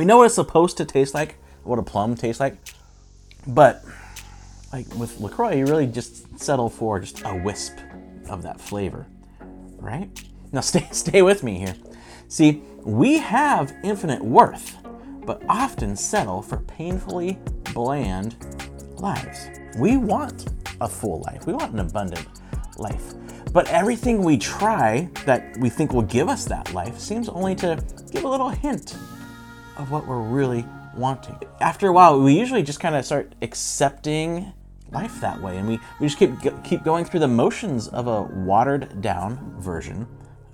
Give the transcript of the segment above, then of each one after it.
We know what it's supposed to taste like, what a plum tastes like, but like with LaCroix, you really just settle for just a wisp of that flavor, right? Now stay, stay with me here. See, we have infinite worth, but often settle for painfully bland lives. We want a full life, we want an abundant life. But everything we try that we think will give us that life seems only to give a little hint of what we're really wanting. After a while, we usually just kind of start accepting life that way, and we, we just keep keep going through the motions of a watered down version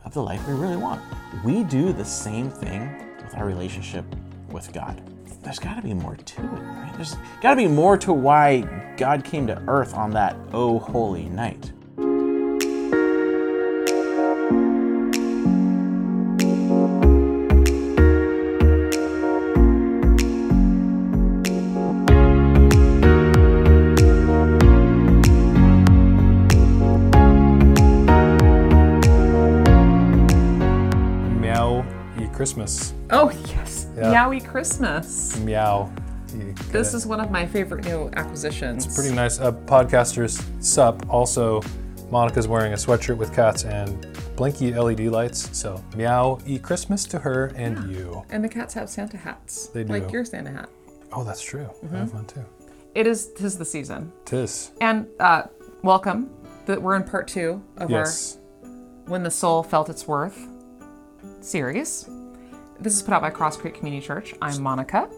of the life we really want. We do the same thing with our relationship with God. There's got to be more to it, right? There's got to be more to why God came to earth on that oh holy night. Christmas. Oh yes, Yeah. Yowie Christmas. Meow. This it. is one of my favorite new acquisitions. pretty nice. Uh, podcasters sup. Also, Monica's wearing a sweatshirt with cats and blinky LED lights. So meow E Christmas to her and you. And the cats have Santa hats. They do. Like your Santa hat. Oh, that's true. Mm-hmm. I have one too. It is tis the season. Tis. And uh, welcome. That we're in part two of Yes. our When the Soul Felt Its Worth series. This is put out by Cross Creek Community Church. I'm Monica.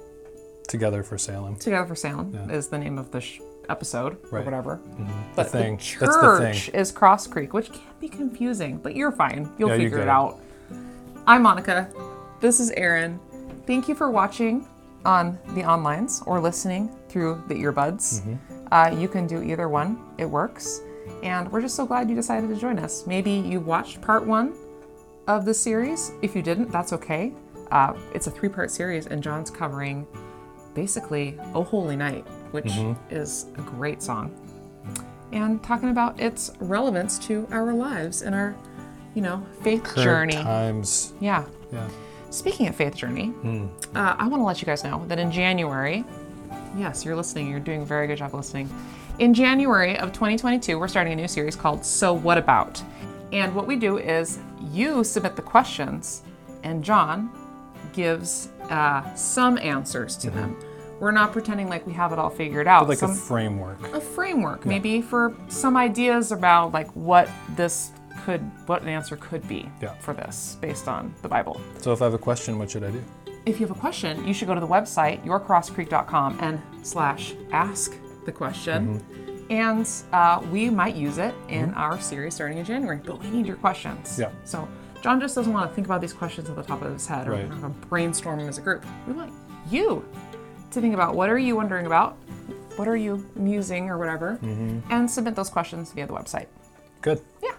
Together for Salem. Together for Salem Yeah. is the name of the sh- episode or Right. whatever. The But thing. the That's the thing. church is Cross Creek, which can be confusing, but you're fine. You'll Yeah, figure it it. out. I'm Monica. This is Aaron. Thank you for watching on the onlines or listening through the earbuds. Mm-hmm. Uh, you can do either one, it works. And we're just so glad you decided to join us. Maybe you watched part one of the series. If you didn't, that's okay. Uh, it's a three part series, and John's covering basically Oh Holy Night, which Mm-hmm. is a great song, and talking about its relevance to our lives and our, you know, faith Current journey. times. Yeah. Yeah. Speaking of faith journey, uh, I want to let you guys know that in January, yes, you're listening, you're doing a very good job listening. In January of 2022, we're starting a new series called So What About? And what we do is you submit the questions, and John gives uh, some answers to them. We're not pretending like we have it all figured out. Like Some- a framework. a framework maybe for some ideas about like what this could what an answer could be Yeah. for this based on the bible So if I have a question, what should I do? if you have a question you should go to the website yourcrosscreek.com and slash ask the question Mm-hmm. and uh, we might use it in our series starting in january but we need your questions Yeah. so john just doesn't want to think about these questions at the top of his head or Right. going to brainstorm them as a group we want you to think about what are you wondering about what are you musing or whatever Mm-hmm. and submit those questions via the website Good. yeah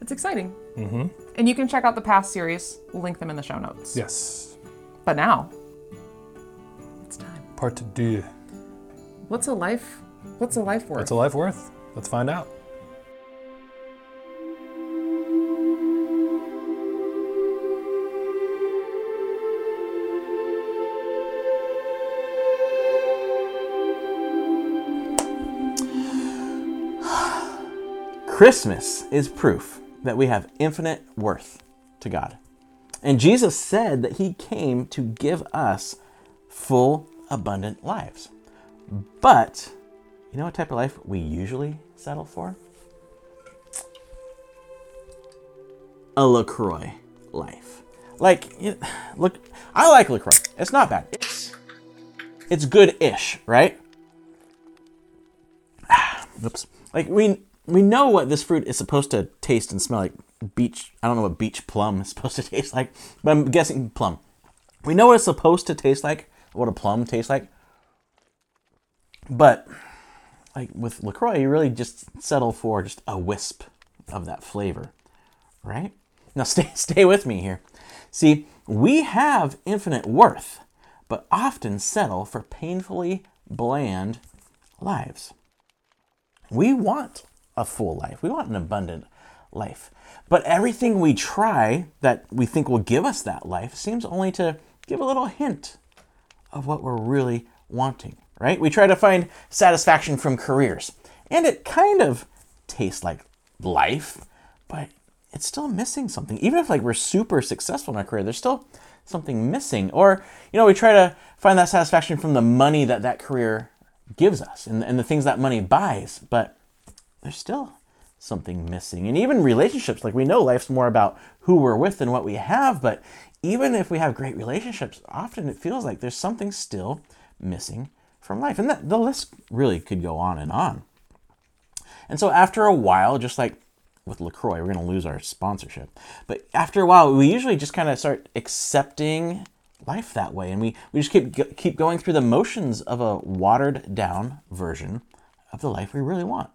it's exciting mm-hmm. and you can check out the past series we'll link them in the show notes Yes. but now it's time Part two. what's a life what's a life worth What's a life worth? Let's find out. Christmas is proof that we have infinite worth to God. And Jesus said that he came to give us full, abundant lives. But you know what type of life we usually settle for? A LaCroix life. Like, look, I like LaCroix. It's not bad. It's, it's good ish, right? Oops. Like we we know what this fruit is supposed to taste and smell like. Beach. I don't know what beach plum is supposed to taste like, but I'm guessing plum. We know what it's supposed to taste like. What a plum tastes like. But like with Lacroix, you really just settle for just a wisp of that flavor, right? Now stay stay with me here. See, we have infinite worth, but often settle for painfully bland lives. We want a full life. We want an abundant life. But everything we try that we think will give us that life seems only to give a little hint of what we're really wanting, right? We try to find satisfaction from careers, and it kind of tastes like life, but it's still missing something. Even if like we're super successful in our career, there's still something missing. Or, you know, we try to find that satisfaction from the money that that career gives us and, and the things that money buys, but there's still something missing. And even relationships, like we know life's more about who we're with than what we have, but even if we have great relationships, often it feels like there's something still missing from life. And that, the list really could go on and on. And so after a while, just like with LaCroix, we're going to lose our sponsorship. But after a while, we usually just kind of start accepting life that way. And we, we just keep, keep going through the motions of a watered down version of the life we really want.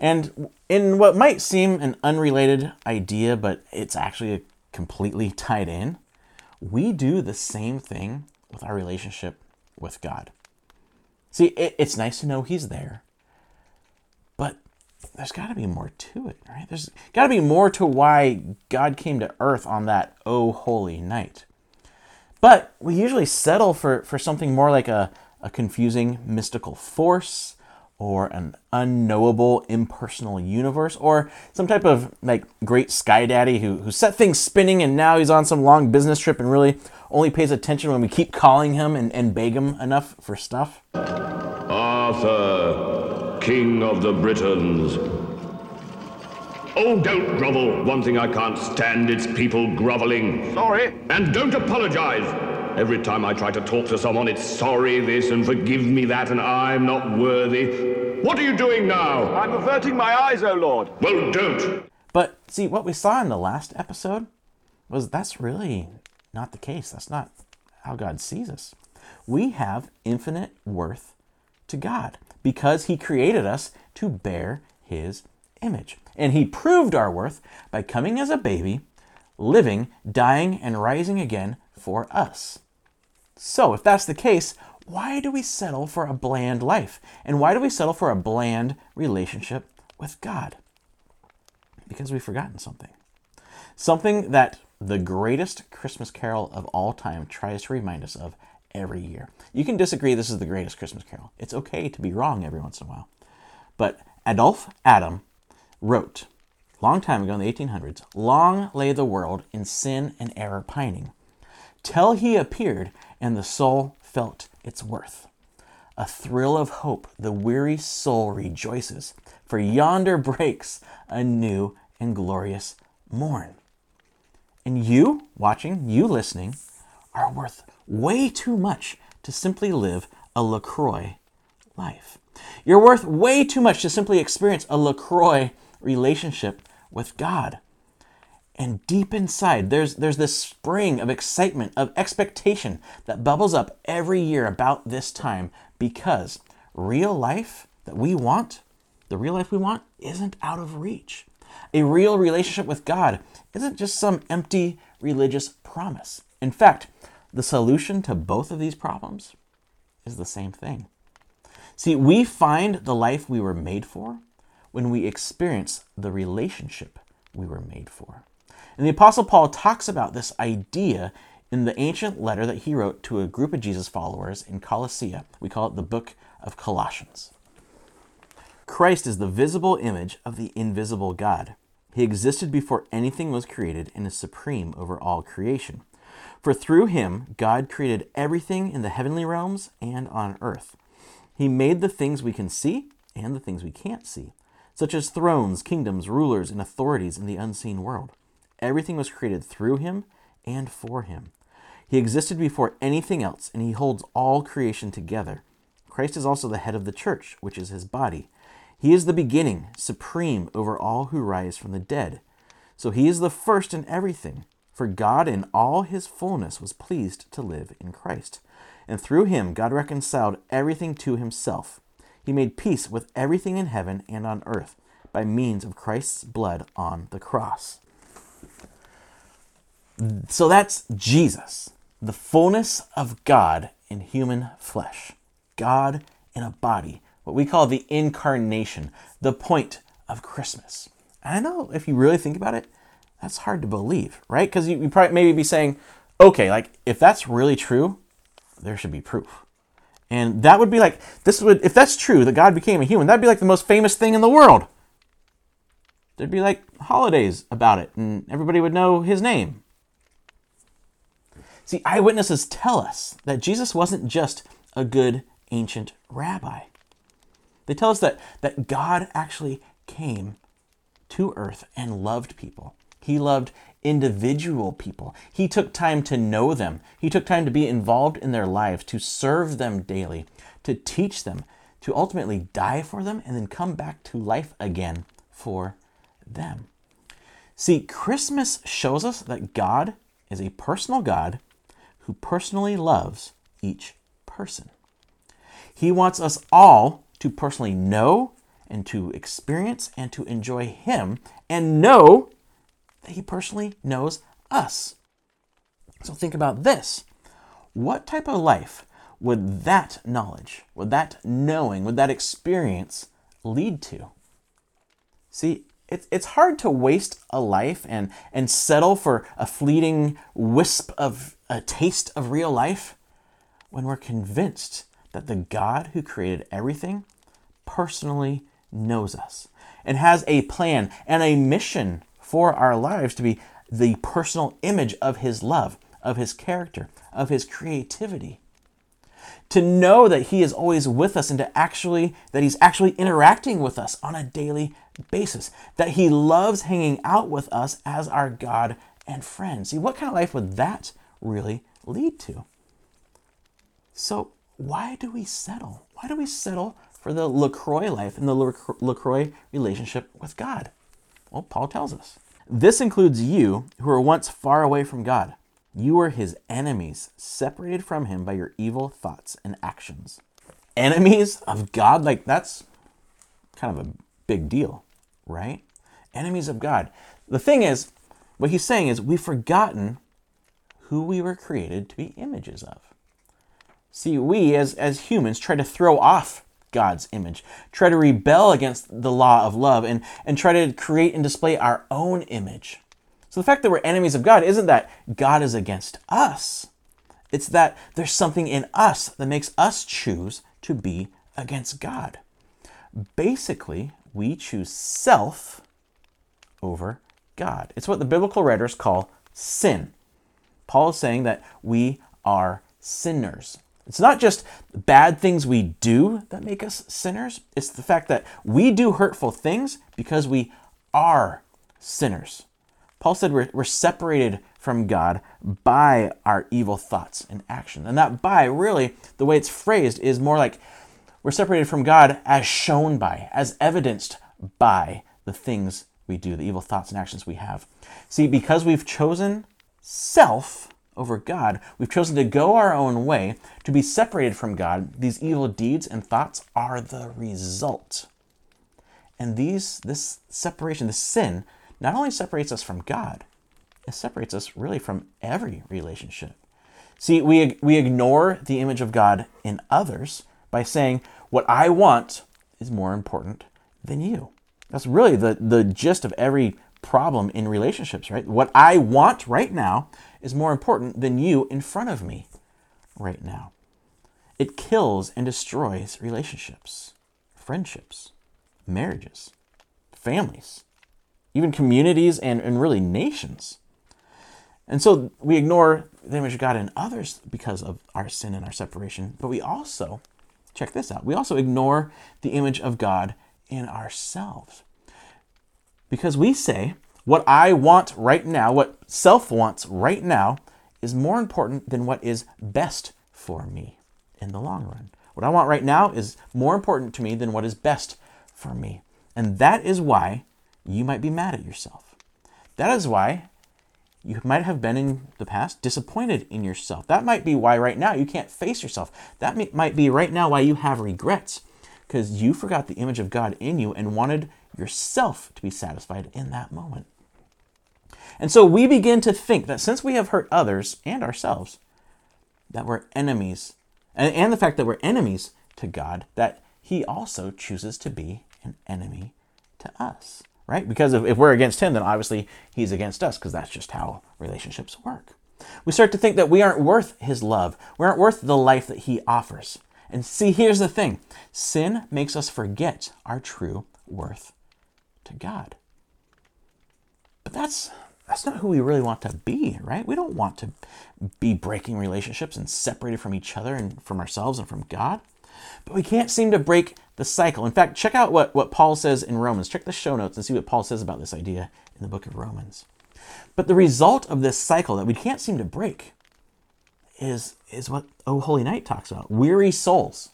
And in what might seem an unrelated idea, but it's actually completely tied in, we do the same thing with our relationship with God. See, it, it's nice to know He's there, but there's got to be more to it, right? There's got to be more to why God came to earth on that oh holy night. But we usually settle for, for something more like a, a confusing mystical force or an unknowable impersonal universe or some type of like great sky daddy who, who set things spinning and now he's on some long business trip and really only pays attention when we keep calling him and, and beg him enough for stuff. Arthur, King of the Britons. Oh, don't grovel. One thing I can't stand, it's people groveling. Sorry. And don't apologize. Every time I try to talk to someone, it's sorry this and forgive me that and I'm not worthy. What are you doing now? I'm averting my eyes, O Lord. Well, don't. But see, what we saw in the last episode was that's really not the case. That's not how God sees us. We have infinite worth to God because He created us to bear His image. And He proved our worth by coming as a baby, living, dying, and rising again for us. So, if that's the case, why do we settle for a bland life? And why do we settle for a bland relationship with God? Because we've forgotten something. Something that the greatest Christmas carol of all time tries to remind us of every year. You can disagree this is the greatest Christmas carol. It's okay to be wrong every once in a while. But Adolphe Adam wrote, long time ago in the 1800s, long lay the world in sin and error pining, till he appeared and the soul felt its worth. A thrill of hope, the weary soul rejoices, for yonder breaks a new and glorious morn. And you, watching, you listening, are worth way too much to simply live a LaCroix life. You're worth way too much to simply experience a LaCroix relationship with God. And deep inside, there's, there's this spring of excitement, of expectation that bubbles up every year about this time because real life that we want, the real life we want, isn't out of reach. A real relationship with God isn't just some empty religious promise. In fact, the solution to both of these problems is the same thing. See, we find the life we were made for when we experience the relationship we were made for. And the Apostle Paul talks about this idea in the ancient letter that he wrote to a group of Jesus followers in Colossae. We call it the book of Colossians. Christ is the visible image of the invisible God. He existed before anything was created and is supreme over all creation. For through him, God created everything in the heavenly realms and on earth. He made the things we can see and the things we can't see, such as thrones, kingdoms, rulers, and authorities in the unseen world. Everything was created through him and for him. He existed before anything else, and he holds all creation together. Christ is also the head of the church, which is his body. He is the beginning, supreme over all who rise from the dead. So he is the first in everything. For God in all his fullness was pleased to live in Christ. And through him, God reconciled everything to himself. He made peace with everything in heaven and on earth by means of Christ's blood on the cross. So that's Jesus, the fullness of God in human flesh, God in a body what we call the incarnation, the point of Christmas. And I know if you really think about it, that's hard to believe, right? Because you, you probably maybe be saying, okay, like if that's really true, there should be proof. And that would be like, this would, if that's true, that God became a human, that'd be like the most famous thing in the world. There'd be like holidays about it, and everybody would know his name. See, eyewitnesses tell us that Jesus wasn't just a good ancient rabbi. They tell us that, that God actually came to earth and loved people. He loved individual people. He took time to know them. He took time to be involved in their lives, to serve them daily, to teach them, to ultimately die for them, and then come back to life again for them. See, Christmas shows us that God is a personal God who personally loves each person. He wants us all to personally know and to experience and to enjoy Him and know that He personally knows us. So think about this. What type of life would that knowledge, would that knowing, would that experience lead to? See, it's, it's hard to waste a life and, and settle for a fleeting wisp of a taste of real life when we're convinced that the God who created everything personally knows us and has a plan and a mission for our lives to be the personal image of his love, of his character, of his creativity. To know that he is always with us and to actually, that he's actually interacting with us on a daily basis, that he loves hanging out with us as our God and friend. See, what kind of life would that really lead to? So, why do we settle? Why do we settle for the LaCroix life and the LaCroix relationship with God? Well, Paul tells us. This includes you who were once far away from God. You were his enemies, separated from him by your evil thoughts and actions. Enemies of God? Like, that's kind of a big deal, right? Enemies of God. The thing is, what he's saying is, we've forgotten who we were created to be images of. See, we as, as humans try to throw off God's image, try to rebel against the law of love, and, and try to create and display our own image. So the fact that we're enemies of God isn't that God is against us, it's that there's something in us that makes us choose to be against God. Basically, we choose self over God. It's what the biblical writers call sin. Paul is saying that we are sinners. It's not just bad things we do that make us sinners, it's the fact that we do hurtful things because we are sinners. Paul said we're, we're separated from God by our evil thoughts and actions. And that by, really, the way it's phrased is more like we're separated from God as shown by, as evidenced by the things we do, the evil thoughts and actions we have. See, because we've chosen self, over God. We've chosen to go our own way, to be separated from God. These evil deeds and thoughts are the result. And these, this separation, this sin, not only separates us from God, it separates us really from every relationship. See, we, we ignore the image of God in others by saying, what I want is more important than you. That's really the, the gist of every problem in relationships, right? What I want right now is more important than you in front of me right now. It kills and destroys relationships, friendships, marriages, families, even communities, and, and really nations. And so we ignore the image of God in others because of our sin and our separation, but we also, check this out, we also ignore the image of God in ourselves. Because we say, what I want right now, what self wants right now, is more important than what is best for me in the long run. What I want right now is more important to me than what is best for me. And that is why you might be mad at yourself. That is why you might have been in the past disappointed in yourself. That might be why right now you can't face yourself. That might be right now why you have regrets because you forgot the image of God in you and wanted yourself to be satisfied in that moment. And so we begin to think that since we have hurt others and ourselves, that we're enemies, and, and the fact that we're enemies to God, that He also chooses to be an enemy to us, right? Because if, if we're against Him, then obviously He's against us, because that's just how relationships work. We start to think that we aren't worth his love. We aren't worth the life that he offers. And see, here's the thing sin makes us forget our true worth to God. But that's that's not who we really want to be, right? We don't want to be breaking relationships and separated from each other and from ourselves and from God. But we can't seem to break the cycle. In fact, check out what, what Paul says in Romans. Check the show notes and see what Paul says about this idea in the book of Romans. But the result of this cycle that we can't seem to break is, is what Oh Holy Night talks about weary souls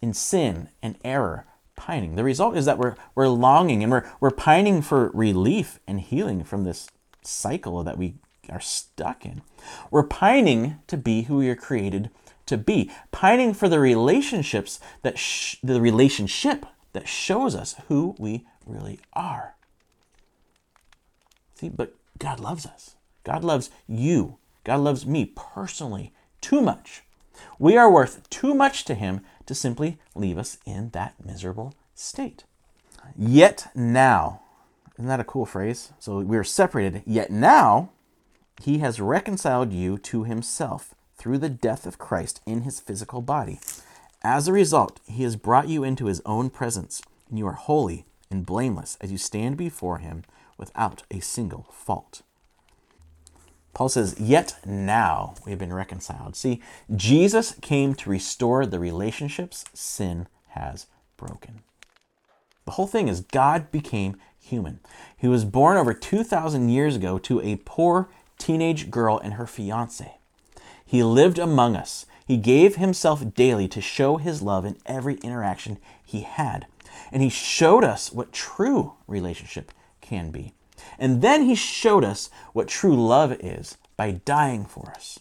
in sin and error pining. The result is that we're, we're longing and we're, we're pining for relief and healing from this cycle that we are stuck in. We're pining to be who we are created to be, pining for the relationships that sh- the relationship that shows us who we really are. See, but God loves us. God loves you. God loves me personally too much. We are worth too much to Him to simply leave us in that miserable state. Yet now, isn't that a cool phrase? So we are separated, yet now He has reconciled you to Himself through the death of Christ in His physical body. As a result, He has brought you into His own presence, and you are holy and blameless as you stand before Him without a single fault. Paul says, Yet now we have been reconciled. See, Jesus came to restore the relationships sin has broken. The whole thing is God became human. He was born over 2,000 years ago to a poor teenage girl and her fiance. He lived among us. He gave himself daily to show his love in every interaction he had. And he showed us what true relationship can be. And then he showed us what true love is by dying for us,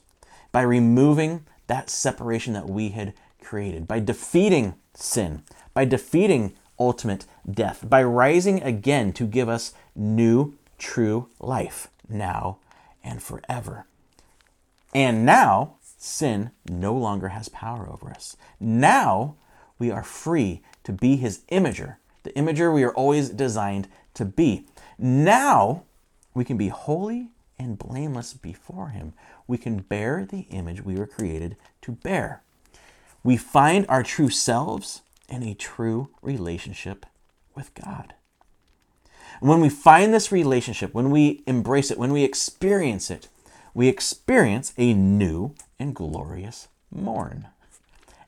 by removing that separation that we had created, by defeating sin, by defeating ultimate death, by rising again to give us new, true life now and forever. And now, sin no longer has power over us. Now, we are free to be his imager, the imager we are always designed to be. Now we can be holy and blameless before Him. We can bear the image we were created to bear. We find our true selves in a true relationship with God. when we find this relationship, when we embrace it, when we experience it, we experience a new and glorious morn.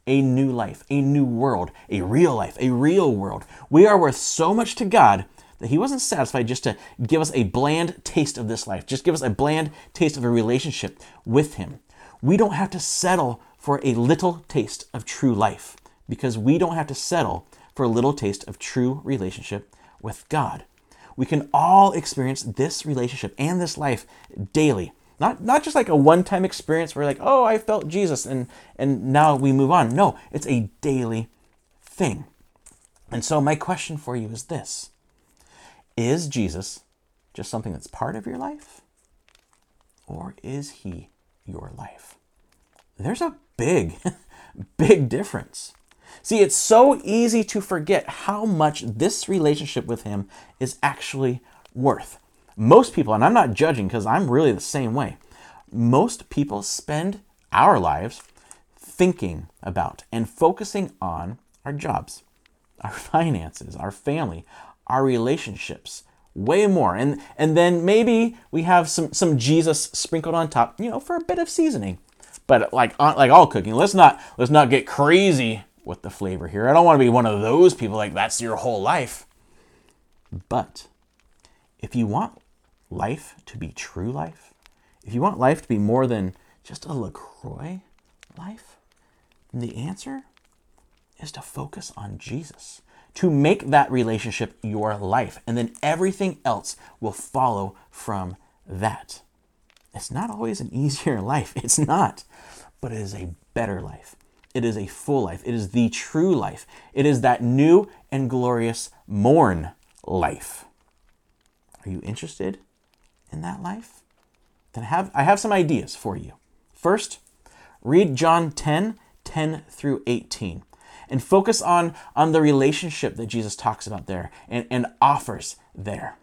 A new life, a new world, a real life, a real world. We are worth so much to God that he wasn't satisfied just to give us a bland taste of this life, just give us a bland taste of a relationship with him. We don't have to settle for a little taste of true life because we don't have to settle for a little taste of true relationship with God. We can all experience this relationship and this life daily. Not, not just like a one-time experience where like, oh, I felt Jesus and, and now we move on. No, it's a daily thing. And so my question for you is this. Is Jesus just something that's part of your life? Or is he your life? There's a big, big difference. See, it's so easy to forget how much this relationship with him is actually worth. Most people, and I'm not judging because I'm really the same way, most people spend our lives thinking about and focusing on our jobs, our finances, our family, our relationships way more. And and then maybe we have some some jesus sprinkled on top you know for a bit of seasoning. But like uh, like all cooking let's not let's not get crazy with the flavor here. I don't want to be one of those people like that's your whole life. But if you want life to be true life if you want life to be more than just a lacroix life then the answer is to focus on jesus to make that relationship your life. And then everything else will follow from that. It's not always an easier life. It's not. But it is a better life. It is a full life. It is the true life. It is that new and glorious morn life. Are you interested in that life? Then I have, I have some ideas for you. First, read John 10 10 through 18 and focus on, on the relationship that Jesus talks about there and, and offers there.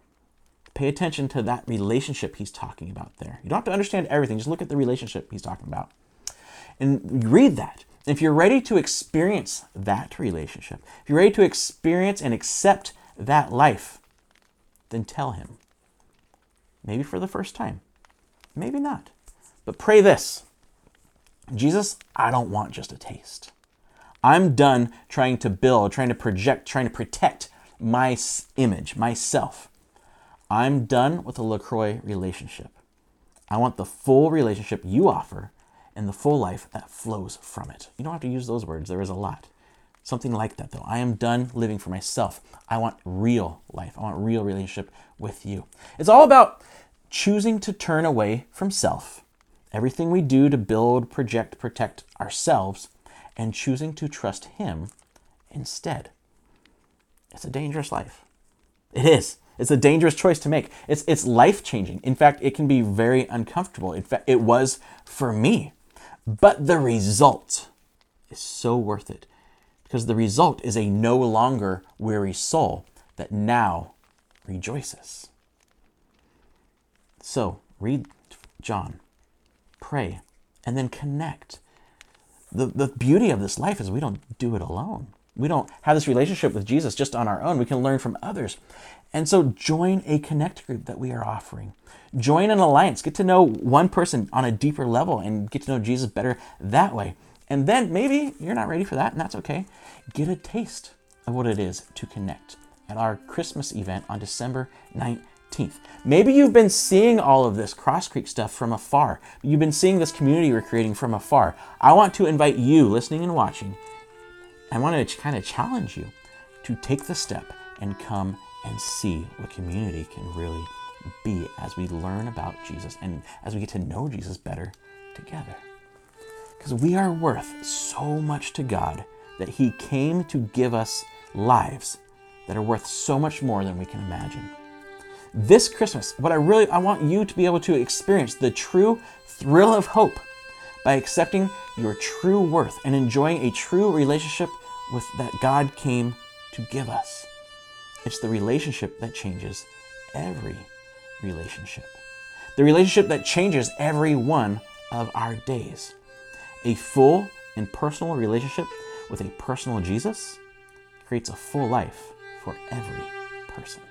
Pay attention to that relationship he's talking about there. You don't have to understand everything, just look at the relationship he's talking about. And read that. If you're ready to experience that relationship, if you're ready to experience and accept that life, then tell him. Maybe for the first time, maybe not. But pray this Jesus, I don't want just a taste. I'm done trying to build, trying to project, trying to protect my image, myself. I'm done with the LaCroix relationship. I want the full relationship you offer and the full life that flows from it. You don't have to use those words, there is a lot. Something like that, though. I am done living for myself. I want real life. I want real relationship with you. It's all about choosing to turn away from self, everything we do to build, project, protect ourselves, and choosing to trust Him instead. It's a dangerous life. It is. It's a dangerous choice to make. It's it's life changing. In fact, it can be very uncomfortable. In fact, it was for me. But the result is so worth it because the result is a no longer weary soul that now rejoices. So, read John, pray, and then connect. The, the beauty of this life is we don't do it alone. We don't have this relationship with Jesus just on our own. We can learn from others. And so join a connect group that we are offering. Join an alliance. Get to know one person on a deeper level and get to know Jesus better that way. And then maybe you're not ready for that, and that's okay. Get a taste of what it is to connect at our Christmas event on December 19th. Maybe you've been seeing all of this Cross Creek stuff from afar. You've been seeing this community we're creating from afar. I want to invite you, listening and watching, I want to kind of challenge you to take the step and come and see what community can really be as we learn about Jesus and as we get to know Jesus better together. Because we are worth so much to God that He came to give us lives that are worth so much more than we can imagine. This Christmas, what I really I want you to be able to experience the true thrill of hope by accepting your true worth and enjoying a true relationship with that God came to give us. It's the relationship that changes every relationship. The relationship that changes every one of our days. A full and personal relationship with a personal Jesus creates a full life for every person.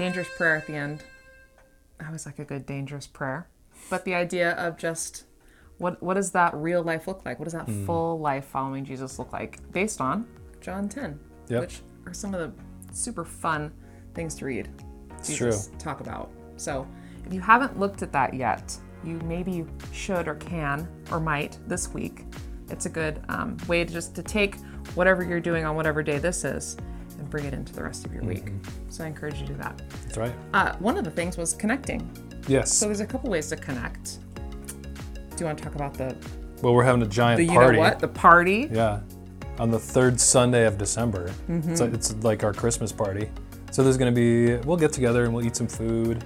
Dangerous prayer at the end. I was like a good dangerous prayer. But the idea of just what what does that real life look like? What does that Hmm. full life following Jesus look like? Based on John 10, Yep. which are some of the super fun things to read. Jesus talk about. So if you haven't looked at that yet, you maybe should or can or might this week. It's a good um, way to just to take whatever you're doing on whatever day this is and bring it into the rest of your week. Mm-hmm. So I encourage you to do that. That's right. Uh, one of the things was connecting. Yes. So there's a couple ways to connect. Do you want to talk about the well, we're having a giant the you party. know what the party? Yeah, on the third Sunday of December. Mm-hmm. It's, like, it's like our Christmas party. So there's going to be, we'll get together and we'll eat some food,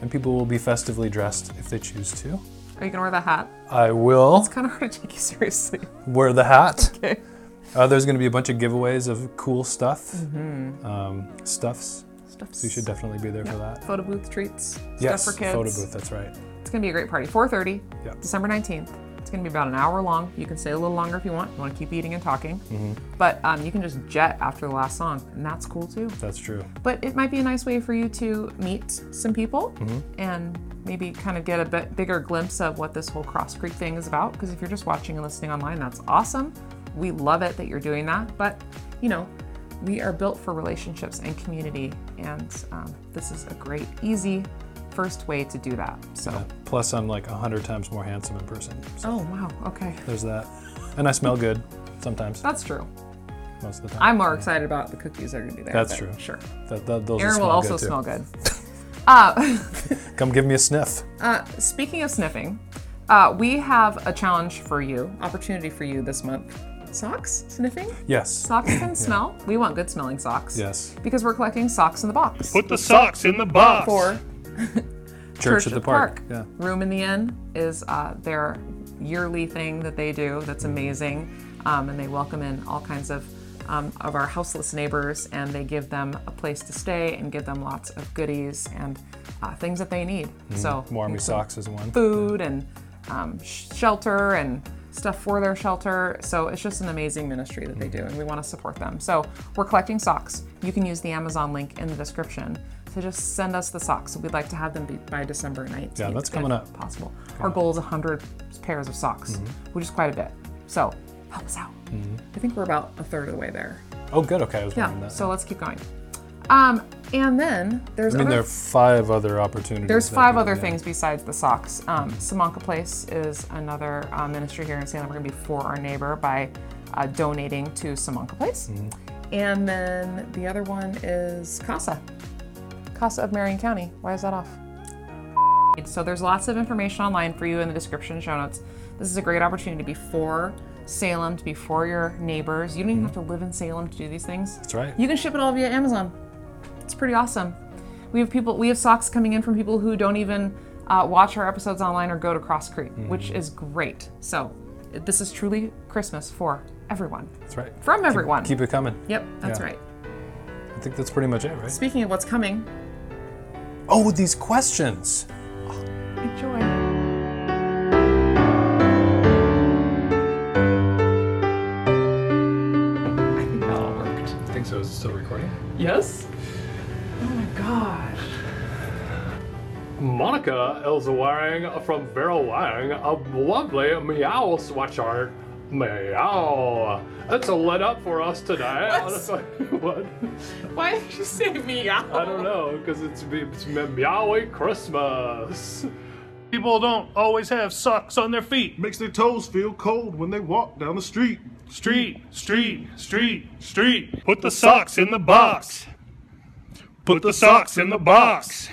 and people will be festively dressed if they choose to. Are you gonna wear the hat? I will It's kind of hard to take you seriously. wear the hat. Okay. Uh, there's going to be a bunch of giveaways of cool stuff, um, stuffs. Stuff. So you should definitely be there for that. Photo booth treats. Yes, Stuff for kids. photo booth. That's right. It's gonna be a great party. 4:30, Yep. December 19th. It's gonna be about an hour long. You can stay a little longer if you want. You want to keep eating and talking. Mm-hmm. But um, you can just jet after the last song, and that's cool too. That's true. But it might be a nice way for you to meet some people Mm-hmm. and maybe kind of get a bit bigger glimpse of what this whole Cross Creek thing is about. Because if you're just watching and listening online, that's awesome. We love it that you're doing that. But, you know, we are built for relationships and community. And um, this is a great, easy first way to do that. So, Uh, plus, I'm like a hundred times more handsome in person. So oh, wow. Okay. there's that. And I smell good sometimes, That's true. most of the time. I'm more excited about the cookies that are going to be there. That's true. Sure. That, that, those Aaron will also good too. smell good. Uh, Come give me a sniff. Uh, speaking of sniffing, uh, we have a challenge for you, opportunity for you this month. Socks sniffing? Yes. Socks can smell. We want good smelling socks. Yes. Because we're collecting socks in the box. Put the socks in the box. for Church, at the Park. Yeah. Room in the Inn is uh, their yearly thing that they do that's amazing. Um, and they welcome in all kinds of um, of our houseless neighbors and they give them a place to stay and give them lots of goodies and uh, things that they need. So Warmy socks is one. food and um, sh- shelter and stuff for their shelter. So it's just an amazing ministry that they do, and we want to support them. So we're collecting socks. You can use the Amazon link in the description to just send us the socks. We'd like to have them be by December 19th. Yeah, that's coming up. Possible. Our goal is 100 pairs of socks, Mm-hmm. which is quite a bit. So help us out. I think we're about a third of the way there. Oh, good. Okay, I was Yeah. that. So let's keep going. Um, and then there's I mean, other there are five other opportunities. there's that five we- other yeah. things besides the socks. Um, Simonka Place is another uh, ministry here in Salem. We're going to be for our neighbor by uh, donating to Simonka Place. And then the other one is CASA, CASA of Marion County. Why is that off? So there's lots of information online for you in the description show notes. This is a great opportunity to be for Salem, to be for your neighbors. You don't even have to live in Salem to do these things. That's right. You can ship it all via Amazon. It's pretty awesome. We have people. We have socks coming in from people who don't even uh, watch our episodes online or go to Cross Creek, which is great. So this is truly Christmas for everyone, That's right. from everyone. Keep it coming. yep, that's Yeah. right. I think that's pretty much it, right? Speaking of what's coming, Oh, these questions. enjoy. I think that all worked. Think so. Is it still recording? Yes. My gosh. Monica is wearing from Vera Wang a lovely meow sweatshirt. Meow. It's lit up for us today. what? Why did you say meow? I don't know, because it's, it's meowy Christmas. People don't always have socks on their feet. Makes their toes feel cold when they walk down the street. Street, street, street, street. Put the socks in the box. Put the socks in the box.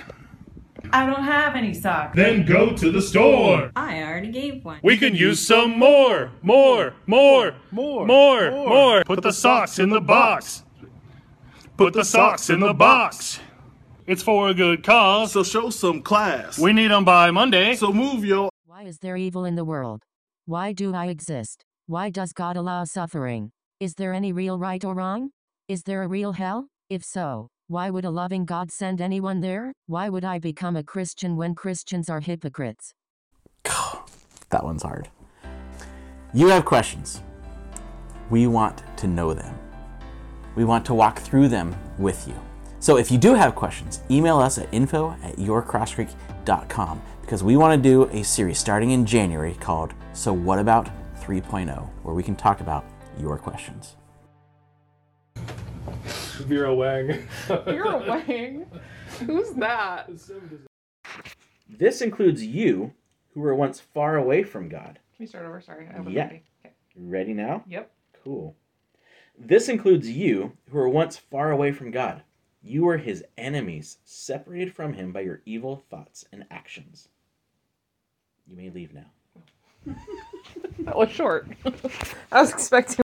I don't have any socks. Then go to the store. I already gave one. We can use some more, more, more, more, more, more. Put the socks in the box. Put the socks in the box. It's for a good cause. So show some class. We need them by Monday. So move your Why is there evil in the world? Why do I exist? Why does God allow suffering? Is there any real right or wrong? Is there a real hell? If so, why would a loving God send anyone there? Why would I become a Christian when Christians are hypocrites? That one's hard. You have questions. We want to know them. We want to walk through them with you. So if you do have questions, email us at info at yourcrosscreek.com because we want to do a series starting in January called So What About 3.0, where we can talk about your questions. Vera Wang. You're wang. Who's that? This includes you who were once far away from God. Can we start over? Sorry. I wasn't Yeah. ready. Okay. Ready now? Yep. Cool. This includes you who were once far away from God. You were his enemies, separated from him by your evil thoughts and actions. You may leave now. That was short. I was expecting